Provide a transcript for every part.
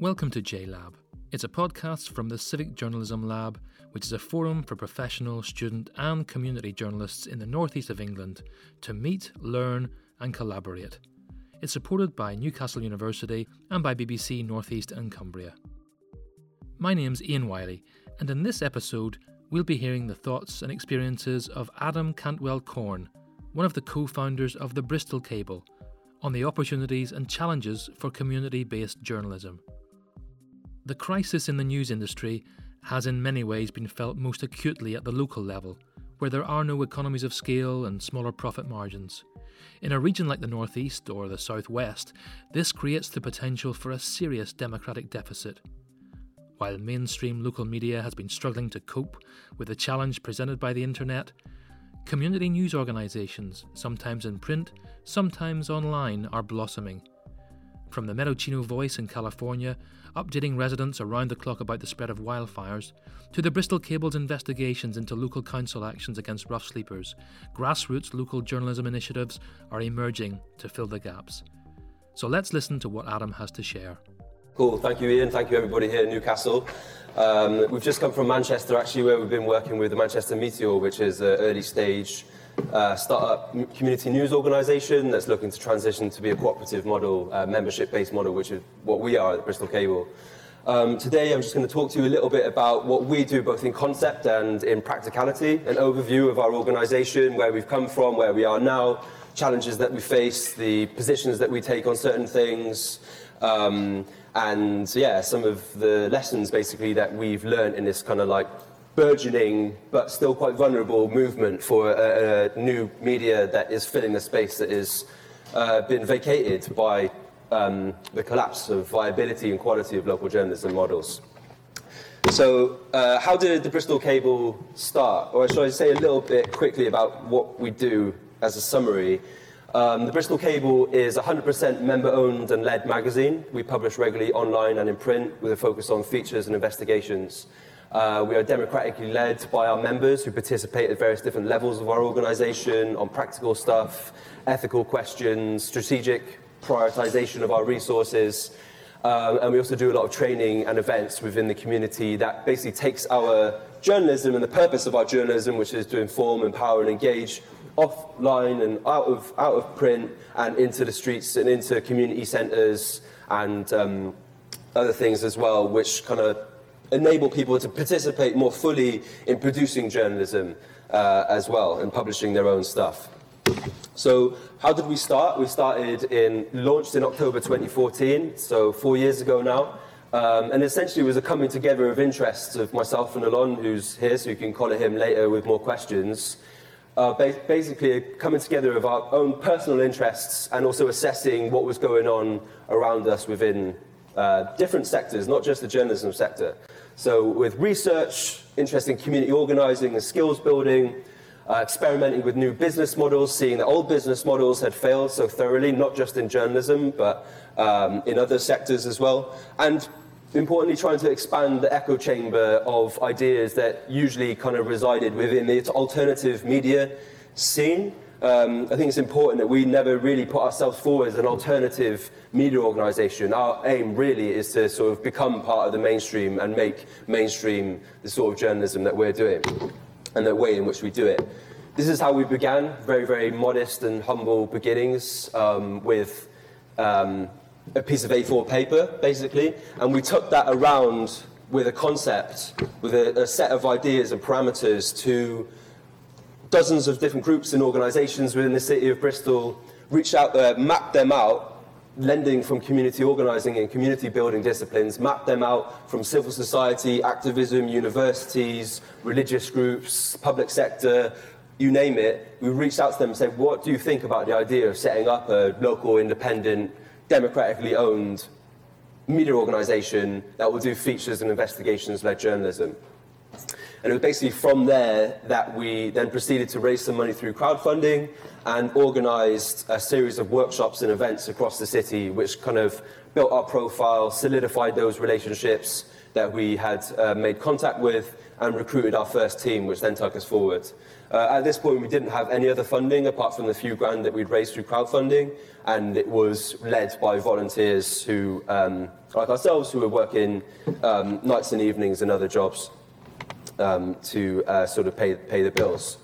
Welcome to JLab. It's a podcast from the Civic Journalism Lab, which is a forum for professional, student, and community journalists in the northeast of England to meet, learn, and collaborate. It's supported by Newcastle University and by BBC Northeast and Cumbria. My name's Ian Wiley, and in this episode, we'll be hearing the thoughts and experiences of Adam Cantwell Corn, one of the co founders of the Bristol Cable, on the opportunities and challenges for community based journalism. The crisis in the news industry has in many ways been felt most acutely at the local level, where there are no economies of scale and smaller profit margins. In a region like the Northeast or the Southwest, this creates the potential for a serious democratic deficit. While mainstream local media has been struggling to cope with the challenge presented by the internet, community news organisations, sometimes in print, sometimes online, are blossoming. From the Mendocino Voice in California updating residents around the clock about the spread of wildfires, to the Bristol Cable's investigations into local council actions against rough sleepers, grassroots local journalism initiatives are emerging to fill the gaps. So let's listen to what Adam has to share. Cool, thank you, Ian. Thank you, everybody here in Newcastle. Um, we've just come from Manchester, actually, where we've been working with the Manchester Meteor, which is an early stage uh, startup community news organisation that's looking to transition to be a cooperative model, uh, membership-based model, which is what we are at Bristol Cable. Um, today, I'm just going to talk to you a little bit about what we do, both in concept and in practicality, an overview of our organisation, where we've come from, where we are now, challenges that we face, the positions that we take on certain things, um, and yeah, some of the lessons basically that we've learned in this kind of like burgeoning but still quite vulnerable movement for a, a new media that is filling the space that has uh, been vacated by um, the collapse of viability and quality of local journalism models. So, uh, how did the Bristol Cable start? Or should I say a little bit quickly about what we do as a summary? Um, the Bristol Cable is a 100% member owned and led magazine. We publish regularly online and in print with a focus on features and investigations. Uh, we are democratically led by our members who participate at various different levels of our organisation on practical stuff, ethical questions, strategic prioritisation of our resources. Um, and we also do a lot of training and events within the community that basically takes our journalism and the purpose of our journalism, which is to inform, empower, and engage, offline and out of, out of print and into the streets and into community centres and um, other things as well, which kind of enable people to participate more fully in producing journalism uh, as well and publishing their own stuff. So, how did we start? We started in launched in October 2014, so four years ago now. Um, and essentially, it was a coming together of interests of myself and Alon, who's here, so you can call him later with more questions. Uh, ba- basically, coming together of our own personal interests and also assessing what was going on around us within uh, different sectors, not just the journalism sector. So, with research, interest in community organizing and skills building, uh, experimenting with new business models, seeing that old business models had failed so thoroughly, not just in journalism, but um, in other sectors as well. And importantly, trying to expand the echo chamber of ideas that usually kind of resided within the alternative media scene um, I think it's important that we never really put ourselves forward as an alternative media organisation. Our aim really is to sort of become part of the mainstream and make mainstream the sort of journalism that we're doing and the way in which we do it. This is how we began, very, very modest and humble beginnings um, with um, a piece of A4 paper, basically, and we took that around with a concept, with a, a set of ideas and parameters to dozens of different groups and organisations within the city of Bristol reached out there, mapped them out, lending from community organising and community building disciplines, mapped them out from civil society, activism, universities, religious groups, public sector, you name it. We reached out to them and said, what do you think about the idea of setting up a local, independent, democratically owned media organisation that will do features and investigations-led journalism? And it was basically from there that we then proceeded to raise some money through crowdfunding and organized a series of workshops and events across the city, which kind of built our profile, solidified those relationships, that we had uh, made contact with and recruited our first team, which then took us forward. Uh, at this point, we didn't have any other funding apart from the few grand that we'd raised through crowdfunding, and it was led by volunteers who, um, like ourselves, who were working um, nights and evenings and other jobs um, to uh, sort of pay, pay the bills.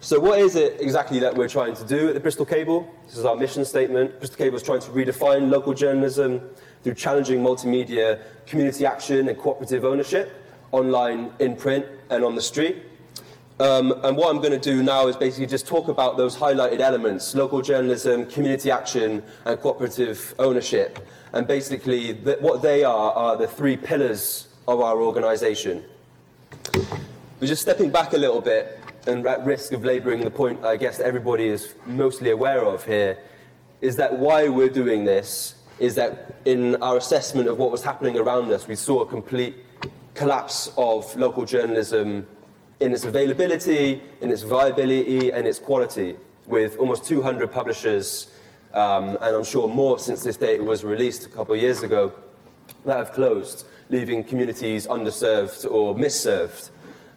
So what is it exactly that we're trying to do at the Bristol Cable? This is our mission statement. Bristol Cable is trying to redefine local journalism through challenging multimedia community action and cooperative ownership, online, in print, and on the street. Um, and what I'm going to do now is basically just talk about those highlighted elements local journalism, community action, and cooperative ownership. And basically, the, what they are are the three pillars of our organisation. We're just stepping back a little bit and at risk of labouring the point I guess everybody is mostly aware of here is that why we're doing this is that in our assessment of what was happening around us, we saw a complete collapse of local journalism in its availability, in its viability, and its quality, with almost 200 publishers, um, and I'm sure more since this data was released a couple of years ago, that have closed, leaving communities underserved or misserved.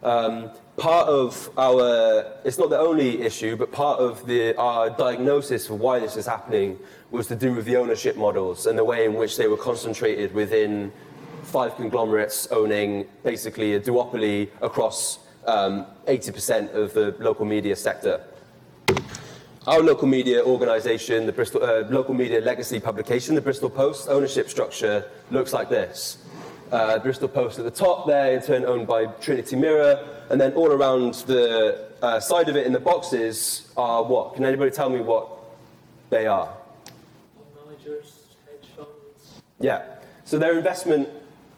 Um, part of our, it's not the only issue, but part of the, our diagnosis of why this is happening was to do with the ownership models and the way in which they were concentrated within five conglomerates owning basically a duopoly across um, 80% of the local media sector. Our local media organisation, the Bristol, uh, local media legacy publication, the Bristol Post, ownership structure looks like this. Uh, Bristol Post at the top there, in turn owned by Trinity Mirror, and then all around the uh, side of it in the boxes are what? Can anybody tell me what they are? Managers, hedge funds. Yeah. So they're investment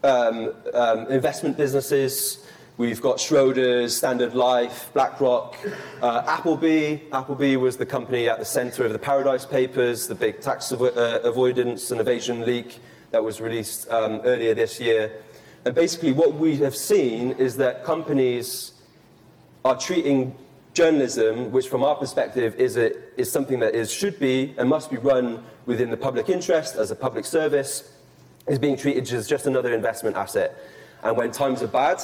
um, um, investment businesses. We've got Schroders, Standard Life, BlackRock, uh, Appleby. Appleby was the company at the center of the Paradise Papers, the big tax avo- uh, avoidance and evasion leak that was released um, earlier this year. And basically, what we have seen is that companies are treating journalism, which from our perspective is, a, is something that is, should be and must be run within the public interest as a public service, is being treated as just another investment asset. And when times are bad,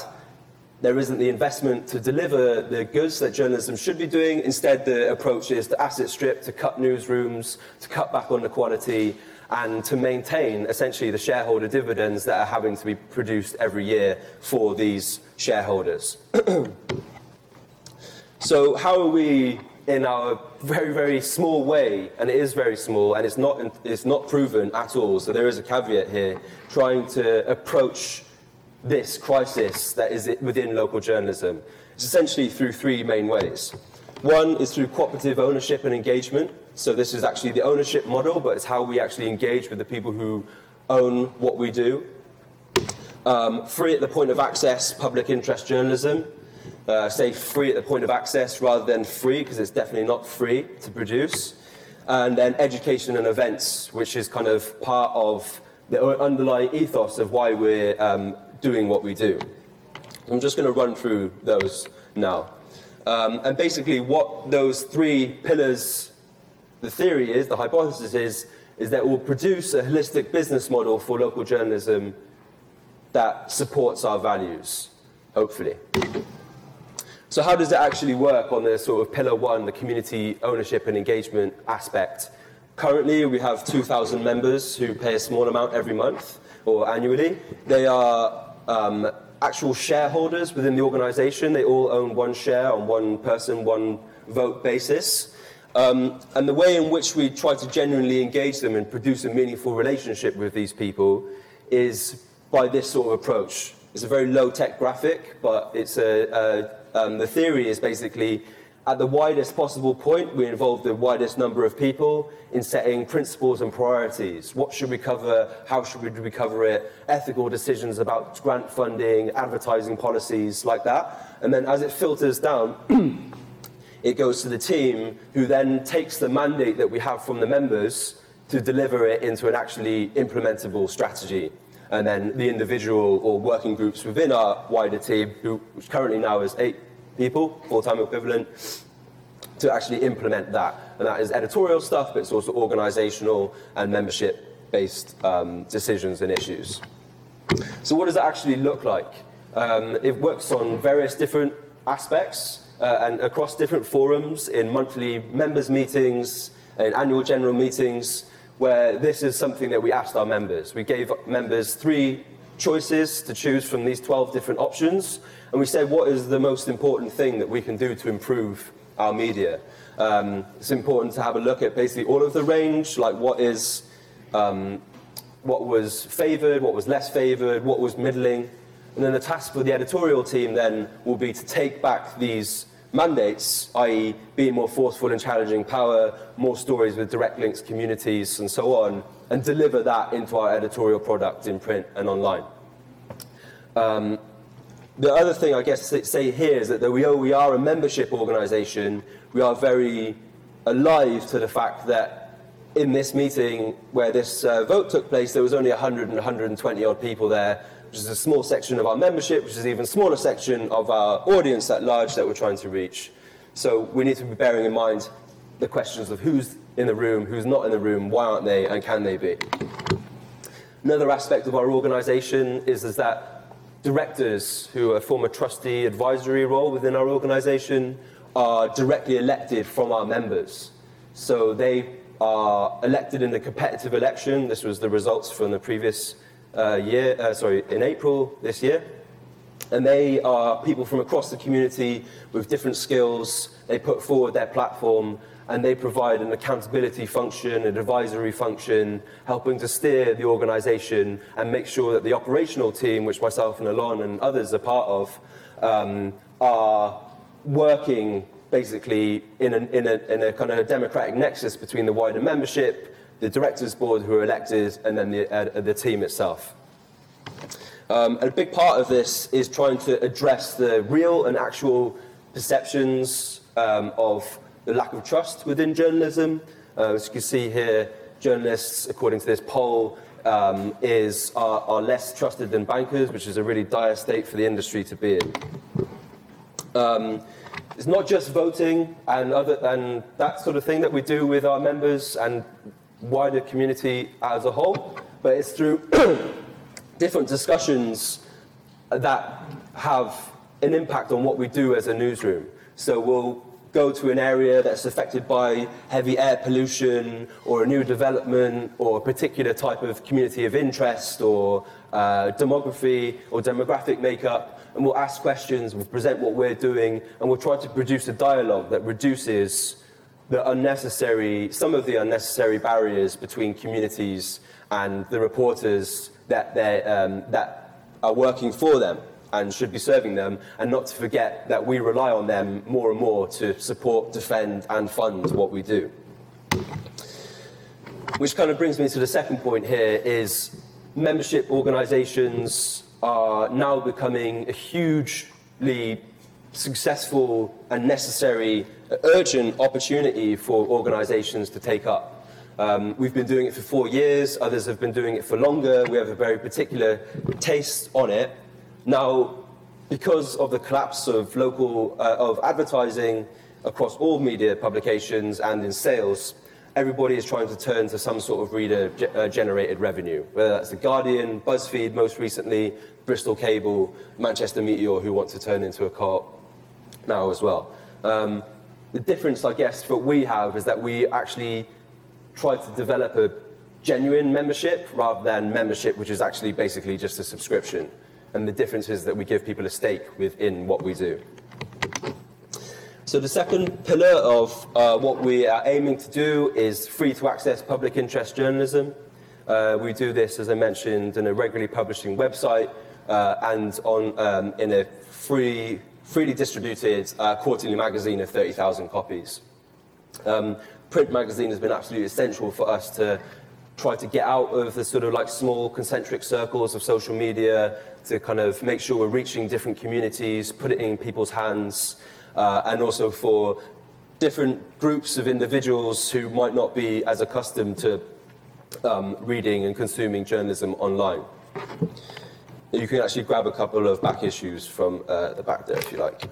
there isn't the investment to deliver the goods that journalism should be doing. Instead, the approach is to asset strip, to cut newsrooms, to cut back on the quality, and to maintain essentially the shareholder dividends that are having to be produced every year for these shareholders. so, how are we, in our very, very small way, and it is very small, and it's not, it's not proven at all, so there is a caveat here, trying to approach this crisis that is within local journalism? It's essentially through three main ways. One is through cooperative ownership and engagement. So this is actually the ownership model, but it's how we actually engage with the people who own what we do. Um, free at the point of access, public interest journalism. Uh, say free at the point of access rather than free, because it's definitely not free to produce. And then education and events, which is kind of part of the underlying ethos of why we're um, doing what we do. I'm just going to run through those now. Um, and basically, what those three pillars, the theory is, the hypothesis is, is that it will produce a holistic business model for local journalism that supports our values, hopefully. So, how does it actually work on the sort of pillar one, the community ownership and engagement aspect? Currently, we have 2,000 members who pay a small amount every month or annually. They are um, actual shareholders within the organization. They all own one share on one person, one vote basis. Um, and the way in which we try to genuinely engage them and produce a meaningful relationship with these people is by this sort of approach. It's a very low tech graphic, but it's a, a um, the theory is basically at the widest possible point, we involve the widest number of people in setting principles and priorities. What should we cover? How should we cover it? Ethical decisions about grant funding, advertising policies, like that. And then as it filters down, it goes to the team who then takes the mandate that we have from the members to deliver it into an actually implementable strategy. And then the individual or working groups within our wider team, who currently now is eight people, full-time equivalent, to actually implement that. And that is editorial stuff, but it's also organizational and membership-based um, decisions and issues. So what does that actually look like? Um, it works on various different aspects uh, and across different forums in monthly members meetings, in annual general meetings, where this is something that we asked our members. We gave members three choices to choose from these 12 different options, and we said, what is the most important thing that we can do to improve our media? Um, it's important to have a look at basically all of the range, like what is, um, what was favoured, what was less favoured, what was middling, and then the task for the editorial team then will be to take back these mandates, i.e., being more forceful and challenging power, more stories with direct links, communities, and so on, and deliver that into our editorial product in print and online. Um, the other thing I guess to say here is that we, we are a membership organisation, we are very alive to the fact that in this meeting where this uh, vote took place, there was only 100 and 120 odd people there, which is a small section of our membership, which is an even smaller section of our audience at large that we're trying to reach. So we need to be bearing in mind the questions of who's in the room, who's not in the room, why aren't they, and can they be. Another aspect of our organisation is, is that directors who form a trustee advisory role within our organisation are directly elected from our members. So they are elected in the competitive election. This was the results from the previous uh, year, uh, sorry, in April this year. And they are people from across the community with different skills. They put forward their platform and they provide an accountability function, an advisory function, helping to steer the organization and make sure that the operational team, which myself and Alon and others are part of, um, are working basically in a, in, a, in a kind of democratic nexus between the wider membership the directors board who are elected, and then the, uh, the team itself. Um, a big part of this is trying to address the real and actual perceptions um, of the lack of trust within journalism. Uh, as you can see here, journalists, according to this poll, um, is, are, are, less trusted than bankers, which is a really dire state for the industry to be in. Um, it's not just voting and, other, and that sort of thing that we do with our members and wider community as a whole, but it's through different discussions that have an impact on what we do as a newsroom. So we'll go to an area that's affected by heavy air pollution or a new development or a particular type of community of interest or uh, demography or demographic makeup and we'll ask questions, we'll present what we're doing and we'll try to produce a dialogue that reduces the unnecessary, some of the unnecessary barriers between communities and the reporters that, um, that are working for them and should be serving them, and not to forget that we rely on them more and more to support, defend, and fund what we do. Which kind of brings me to the second point here is membership organizations are now becoming a hugely successful and necessary, urgent opportunity for organizations to take up. Um, we've been doing it for four years, others have been doing it for longer. We have a very particular taste on it. Now, because of the collapse of local uh, of advertising across all media publications and in sales, everybody is trying to turn to some sort of reader ge- uh, revenue, whether that's The Guardian, BuzzFeed most recently, Bristol Cable, Manchester Meteor, who want to turn into a co-op now as well. Um, the difference, I guess, that we have is that we actually try to develop a genuine membership rather than membership which is actually basically just a subscription. And the difference is that we give people a stake within what we do. So the second pillar of uh, what we are aiming to do is free to access public interest journalism. Uh, we do this, as I mentioned, in a regularly publishing website uh, and on, um, in a free freely distributed uh, quarterly magazine of 30,000 copies. Um, print magazine has been absolutely essential for us to try to get out of the sort of like small concentric circles of social media to kind of make sure we're reaching different communities, put it in people's hands, uh, and also for different groups of individuals who might not be as accustomed to um, reading and consuming journalism online you can actually grab a couple of back issues from uh, the back there if you like.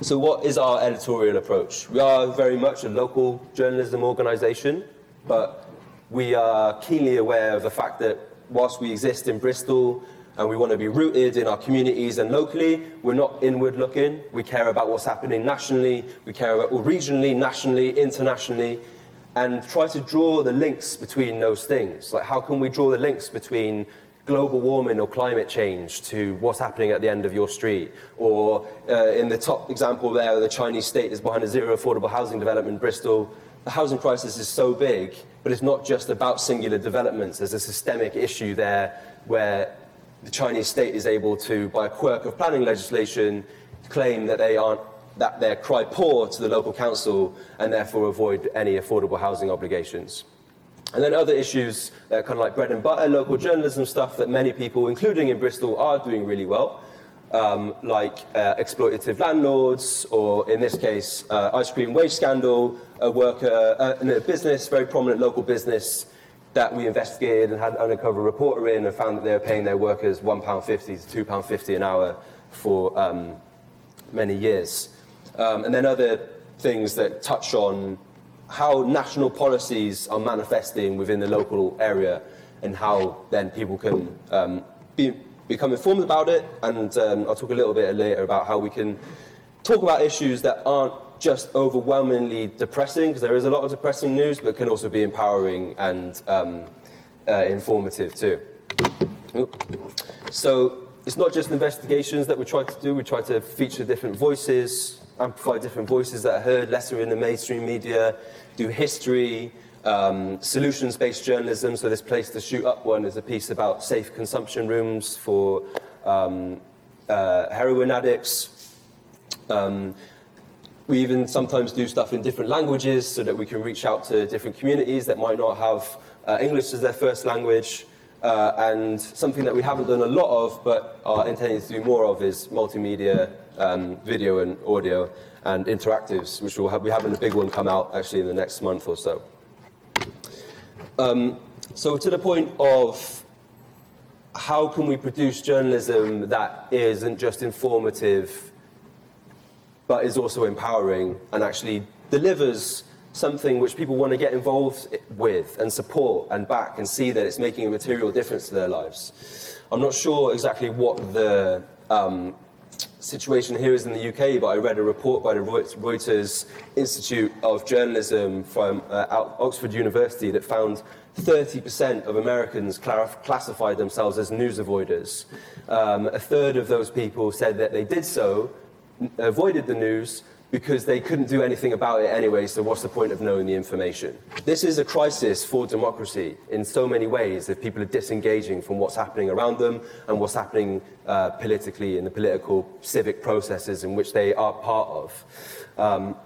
So, what is our editorial approach? We are very much a local journalism organisation, but we are keenly aware of the fact that whilst we exist in Bristol and we want to be rooted in our communities and locally, we're not inward looking. We care about what's happening nationally, we care about well, regionally, nationally, internationally, and try to draw the links between those things. Like, how can we draw the links between global warming or climate change to what's happening at the end of your street. Or uh, in the top example there, the Chinese state is behind a zero affordable housing development in Bristol. The housing crisis is so big, but it's not just about singular developments. There's a systemic issue there where the Chinese state is able to, by a quirk of planning legislation, claim that they aren't that they're cry poor to the local council and therefore avoid any affordable housing obligations. And then other issues that are kind of like bread and butter, local journalism stuff that many people, including in Bristol, are doing really well, um, like uh, exploitative landlords, or in this case, uh, ice cream wage scandal, a worker uh, in a business, very prominent local business that we investigated and had an undercover reporter in and found that they were paying their workers £1.50 to £2.50 an hour for um, many years. Um, and then other things that touch on how national policies are manifesting within the local area and how then people can um, be, become informed about it. And um, I'll talk a little bit later about how we can talk about issues that aren't just overwhelmingly depressing, because there is a lot of depressing news, but can also be empowering and um, uh, informative too. So it's not just investigations that we try to do, we try to feature different voices, amplify different voices that are heard lesser in the mainstream media, do history, um, solutions-based journalism. So this place to shoot up one is a piece about safe consumption rooms for um, uh, heroin addicts. Um, we even sometimes do stuff in different languages so that we can reach out to different communities that might not have uh, English as their first language. Uh, and something that we haven't done a lot of, but are intending to do more of, is multimedia, um, video and audio, and interactives, which we'll have, we having a big one come out actually in the next month or so. Um, so to the point of how can we produce journalism that isn't just informative, but is also empowering and actually delivers something which people want to get involved with and support and back and see that it's making a material difference to their lives. I'm not sure exactly what the um, situation here is in the UK, but I read a report by the Reuters Institute of Journalism from uh, Oxford University that found 30% of Americans classified themselves as news avoiders. Um, a third of those people said that they did so, avoided the news, because they couldn't do anything about it anyway, so what's the point of knowing the information? This is a crisis for democracy in so many ways if people are disengaging from what's happening around them and what's happening uh, politically in the political civic processes in which they are part of. Um,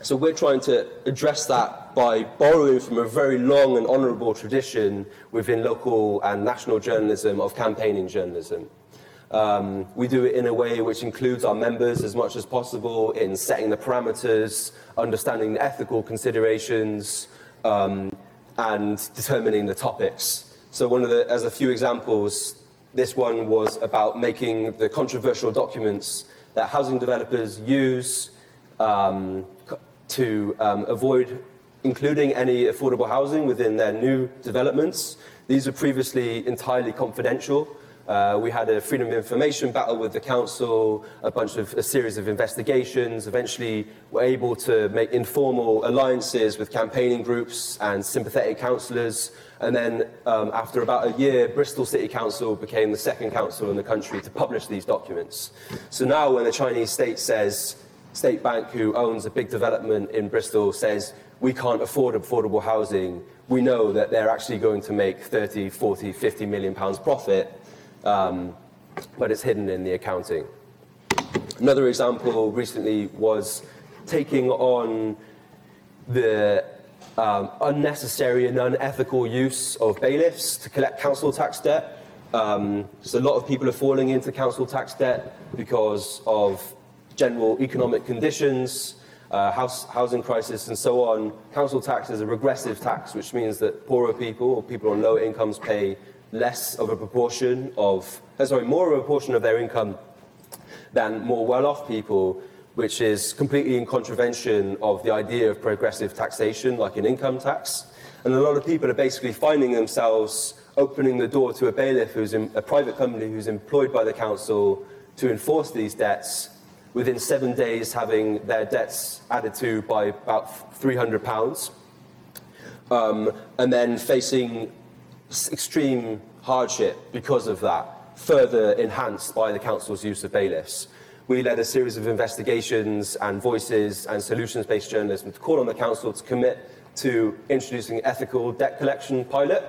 so we're trying to address that by borrowing from a very long and honourable tradition within local and national journalism of campaigning journalism. Um, we do it in a way which includes our members as much as possible in setting the parameters, understanding the ethical considerations, um, and determining the topics. So, one of the, as a few examples, this one was about making the controversial documents that housing developers use um, to um, avoid including any affordable housing within their new developments. These were previously entirely confidential. Uh, we had a freedom of information battle with the council, a bunch of a series of investigations. Eventually, we were able to make informal alliances with campaigning groups and sympathetic councillors. And then, um, after about a year, Bristol City Council became the second council in the country to publish these documents. So now, when the Chinese state says, State Bank, who owns a big development in Bristol, says we can't afford affordable housing, we know that they're actually going to make 30, 40, 50 million pounds profit um, but it's hidden in the accounting. Another example recently was taking on the um, unnecessary and unethical use of bailiffs to collect council tax debt. Um, so a lot of people are falling into council tax debt because of general economic conditions, uh, housing crisis, and so on. Council tax is a regressive tax, which means that poorer people or people on low incomes pay less of a proportion of, uh, sorry, more of a proportion of their income than more well-off people, which is completely in contravention of the idea of progressive taxation, like an income tax. And a lot of people are basically finding themselves opening the door to a bailiff who's in, a private company who's employed by the council to enforce these debts within seven days having their debts added to by about £300, um, and then facing extreme hardship because of that, further enhanced by the council's use of bailiffs. We led a series of investigations and voices and solutions based journalism to call on the council to commit to introducing an ethical debt collection pilot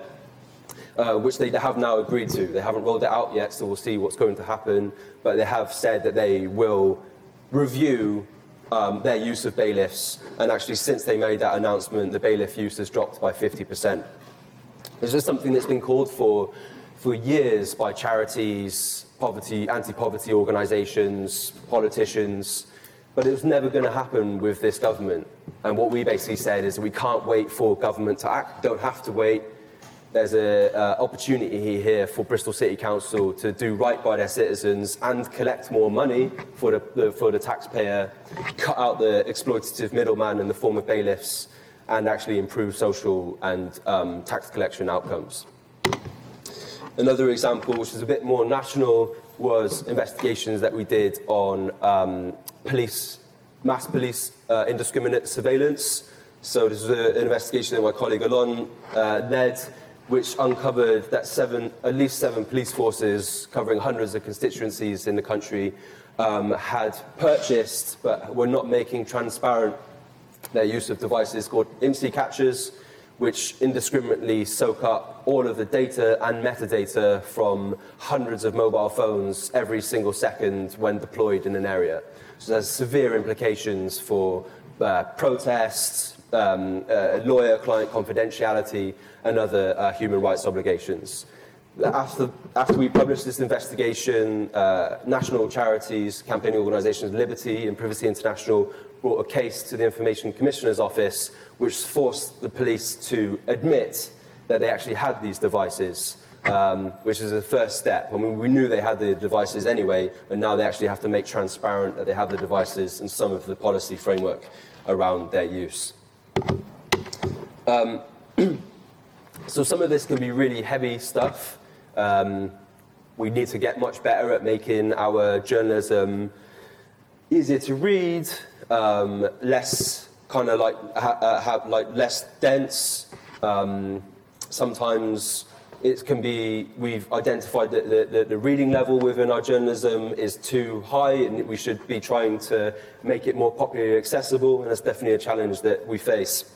uh, which they have now agreed to. They haven't rolled it out yet, so we'll see what's going to happen. But they have said that they will review um, their use of bailiffs. And actually, since they made that announcement, the bailiff use has dropped by 50%. This is something that's been called for for years by charities, poverty, anti-poverty organisations, politicians, but it was never going to happen with this government. And what we basically said is we can't wait for government to act, don't have to wait. There's an opportunity here for Bristol City Council to do right by their citizens and collect more money for the, the, for the taxpayer, cut out the exploitative middleman in the form of bailiffs, and actually improve social and um, tax collection outcomes. Another example, which is a bit more national, was investigations that we did on um, police, mass police uh, indiscriminate surveillance. So this a, an investigation that my colleague Alon uh, led which uncovered that seven, at least seven police forces covering hundreds of constituencies in the country um, had purchased but were not making transparent their use of devices called IMSI catchers, which indiscriminately soak up all of the data and metadata from hundreds of mobile phones every single second when deployed in an area. So there's severe implications for uh, protests, um, uh, lawyer-client confidentiality, and other uh, human rights obligations. After, after we published this investigation, uh, national charities, campaigning organisations, Liberty and Privacy International brought a case to the Information Commissioner's Office, which forced the police to admit that they actually had these devices, um, which is the first step. I mean, we knew they had the devices anyway, but now they actually have to make transparent that they have the devices and some of the policy framework around their use. Um, so some of this can be really heavy stuff. Um, we need to get much better at making our journalism easier to read, um, less kind of like ha- uh, have like less dense. Um, sometimes it can be we've identified that the, the, the, reading level within our journalism is too high and we should be trying to make it more popularly accessible and that's definitely a challenge that we face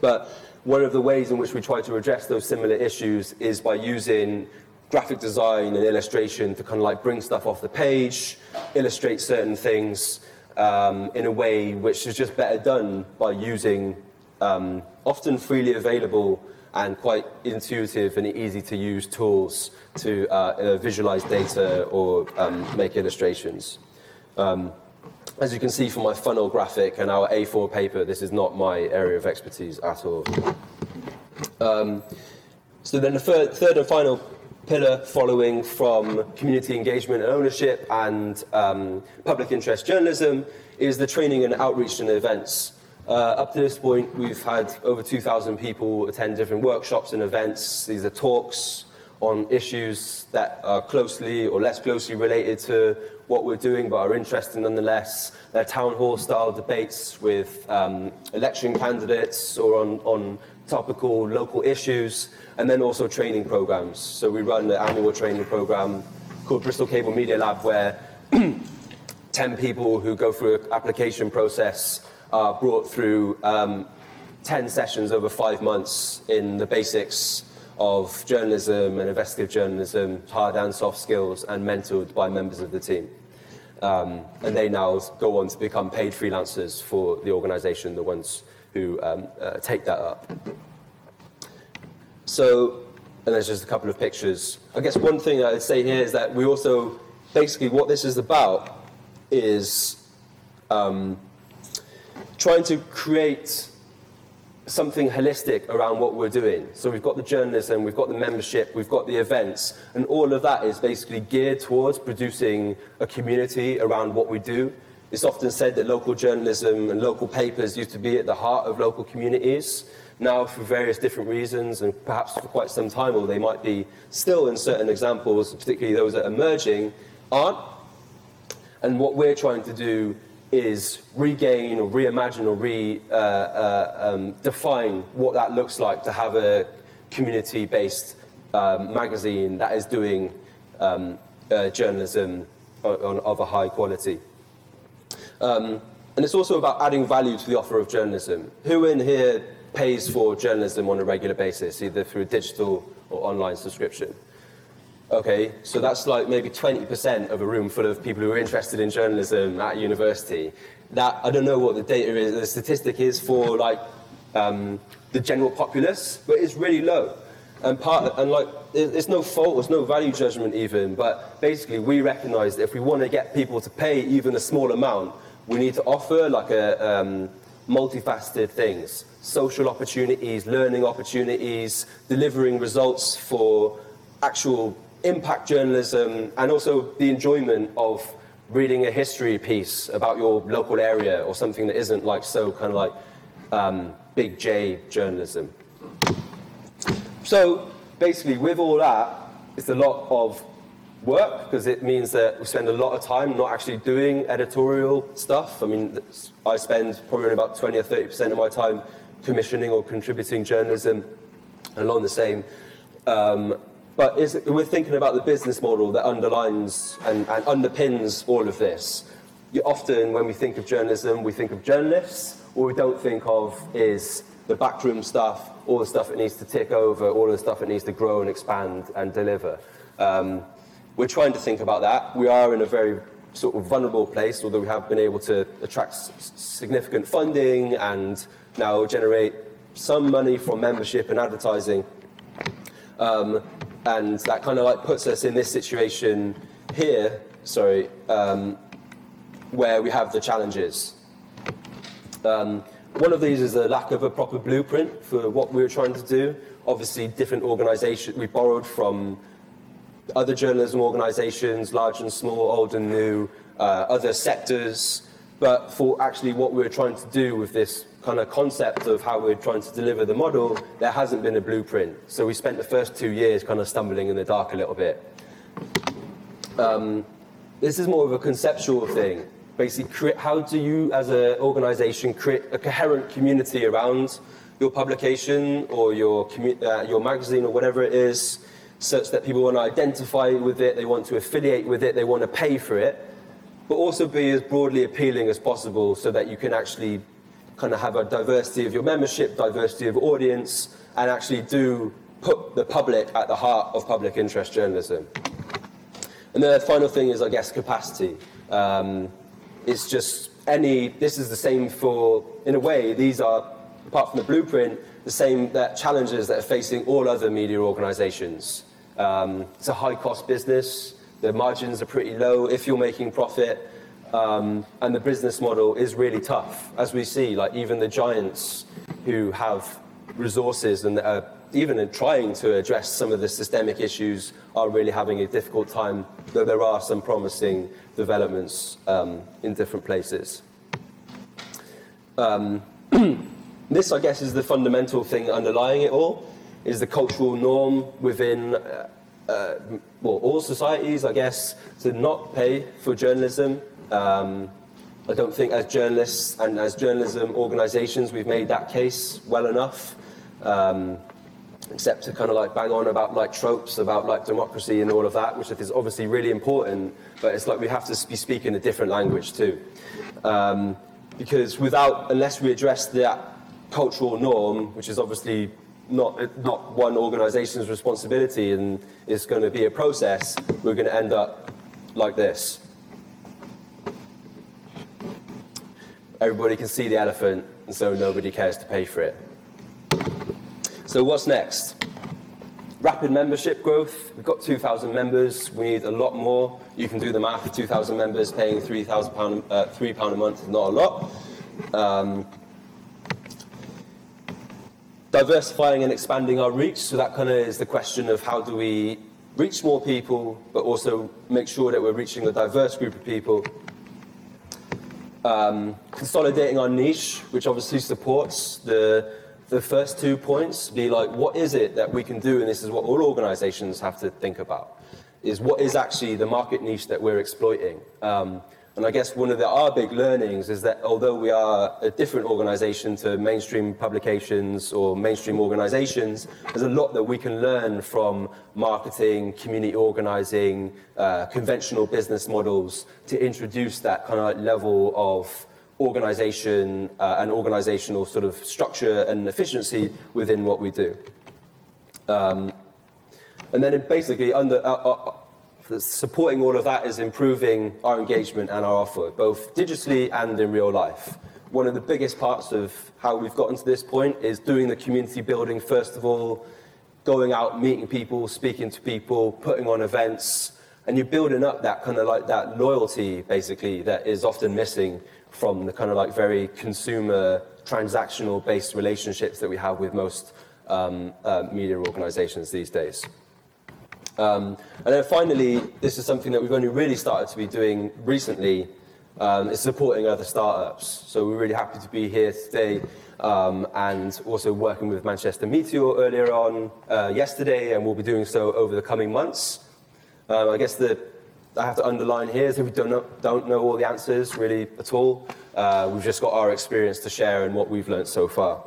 but one of the ways in which we try to address those similar issues is by using graphic design and illustration to kind of like bring stuff off the page, illustrate certain things um, in a way which is just better done by using um, often freely available and quite intuitive and easy to use tools to uh, uh, visualize data or um, make illustrations. Um, as you can see from my funnel graphic and our A4 paper, this is not my area of expertise at all. Um, so then the third, third and final pillar following from community engagement and ownership and um, public interest journalism is the training and outreach and events. Uh, up to this point, we've had over 2,000 people attend different workshops and events. These are talks on issues that are closely or less closely related to what we're doing but are interesting nonetheless. They're town hall style debates with um, election candidates or on, on topical local issues, and then also training programs. So we run an annual training program called Bristol Cable Media Lab where 10 people who go through an application process are brought through um, 10 sessions over five months in the basics of journalism and investigative journalism, hard and soft skills, and mentored by members of the team. Um, and they now go on to become paid freelancers for the organization, the ones who um, uh, take that up. So, and there's just a couple of pictures. I guess one thing I'd say here is that we also, basically, what this is about is um, trying to create something holistic around what we're doing. So we've got the journalism, we've got the membership, we've got the events, and all of that is basically geared towards producing a community around what we do. It's often said that local journalism and local papers used to be at the heart of local communities. Now, for various different reasons, and perhaps for quite some time, or they might be still in certain examples, particularly those that are emerging, aren't. And what we're trying to do is regain or reimagine or redefine uh, uh, um, what that looks like to have a community based um, magazine that is doing um, uh, journalism of a high quality. Um, and it's also about adding value to the offer of journalism. Who in here pays for journalism on a regular basis, either through a digital or online subscription? Okay, so that's like maybe 20% of a room full of people who are interested in journalism at university. That, I don't know what the data is, the statistic is for like um, the general populace, but it's really low. And part, and like, it's no fault, it's no value judgment even, but basically we recognize that if we want to get people to pay even a small amount, we need to offer like a um, multifaceted things, social opportunities, learning opportunities, delivering results for actual impact journalism and also the enjoyment of reading a history piece about your local area or something that isn't like so kind of like um, big J journalism. So basically, with all that, it's a lot of work because it means that we spend a lot of time not actually doing editorial stuff. I mean, I spend probably about 20 or 30% of my time commissioning or contributing journalism Alon the same. Um, but we're thinking about the business model that underlines and, and underpins all of this. You often, when we think of journalism, we think of journalists. What we don't think of is the backroom stuff, all the stuff that needs to tick over, all the stuff that needs to grow and expand and deliver. Um, we're trying to think about that. We are in a very sort of vulnerable place, although we have been able to attract s- significant funding and now generate some money from membership and advertising. Um, and that kind of like puts us in this situation here, sorry, um, where we have the challenges. Um, one of these is the lack of a proper blueprint for what we were trying to do. Obviously, different organisations, we borrowed from other journalism organisations, large and small, old and new, uh, other sectors. But for actually what we were trying to do with this kind of concept of how we're trying to deliver the model, there hasn't been a blueprint. So we spent the first two years kind of stumbling in the dark a little bit. Um, this is more of a conceptual thing. Basically, how do you, as an organization, create a coherent community around your publication or your, uh, your magazine or whatever it is, such that people want to identify with it, they want to affiliate with it, they want to pay for it, but also be as broadly appealing as possible so that you can actually kind of have a diversity of your membership, diversity of audience, and actually do put the public at the heart of public interest journalism. And the final thing is, I guess, capacity. Um, it's just any, this is the same for, in a way, these are, apart from the blueprint, the same that challenges that are facing all other media organizations. Um, it's a high cost business, the margins are pretty low if you're making profit. Um, and the business model is really tough, as we see. Like even the giants who have resources and are even in trying to address some of the systemic issues are really having a difficult time. Though there are some promising developments um, in different places. This, I guess, is the fundamental thing underlying it all: is the cultural norm within. Uh, uh, well, all societies, I guess, to not pay for journalism um, I don't think as journalists and as journalism organisations we've made that case well enough, um, except to kind of like bang on about like tropes about like democracy and all of that, which is obviously really important, but it's like we have to be speaking a different language too. Um, because without, unless we address that cultural norm, which is obviously not, not one organisation's responsibility and it's going to be a process, we're going to end up like this. everybody can see the elephant, and so nobody cares to pay for it. So, what's next? Rapid membership growth. We've got 2,000 members. We need a lot more. You can do the math. 2,000 members paying £3, uh, £3 a month is not a lot. Um, diversifying and expanding our reach. So that kind of is the question of how do we reach more people, but also make sure that we're reaching a diverse group of people Um, consolidating our niche, which obviously supports the, the first two points, be like, what is it that we can do? And this is what all organizations have to think about, is what is actually the market niche that we're exploiting? Um, and I guess one of the, our big learnings is that although we are a different organization to mainstream publications or mainstream organizations, there's a lot that we can learn from marketing, community organizing, uh, conventional business models to introduce that kind of level of organization uh, and organizational sort of structure and efficiency within what we do. Um, and then basically under, uh, uh supporting all of that is improving our engagement and our offer, both digitally and in real life. One of the biggest parts of how we've gotten to this point is doing the community building, first of all, going out, meeting people, speaking to people, putting on events, and you're building up that kind of like that loyalty, basically, that is often missing from the kind of like very consumer, transactional based relationships that we have with most um, uh, media organizations these days. Um, and then finally, this is something that we've only really started to be doing recently, um, is supporting other startups. So we're really happy to be here today um, and also working with Manchester Meteor earlier on uh, yesterday, and we'll be doing so over the coming months. Um, I guess the I have to underline here is that we don't know, don't know all the answers really at all. Uh, we've just got our experience to share and what we've learned so far.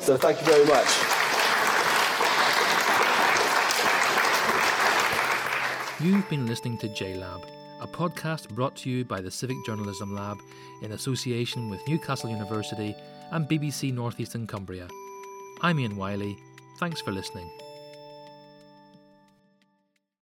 So thank you very much. You've been listening to JLab, a podcast brought to you by the Civic Journalism Lab in association with Newcastle University and BBC North East and Cumbria. I'm Ian Wiley. Thanks for listening.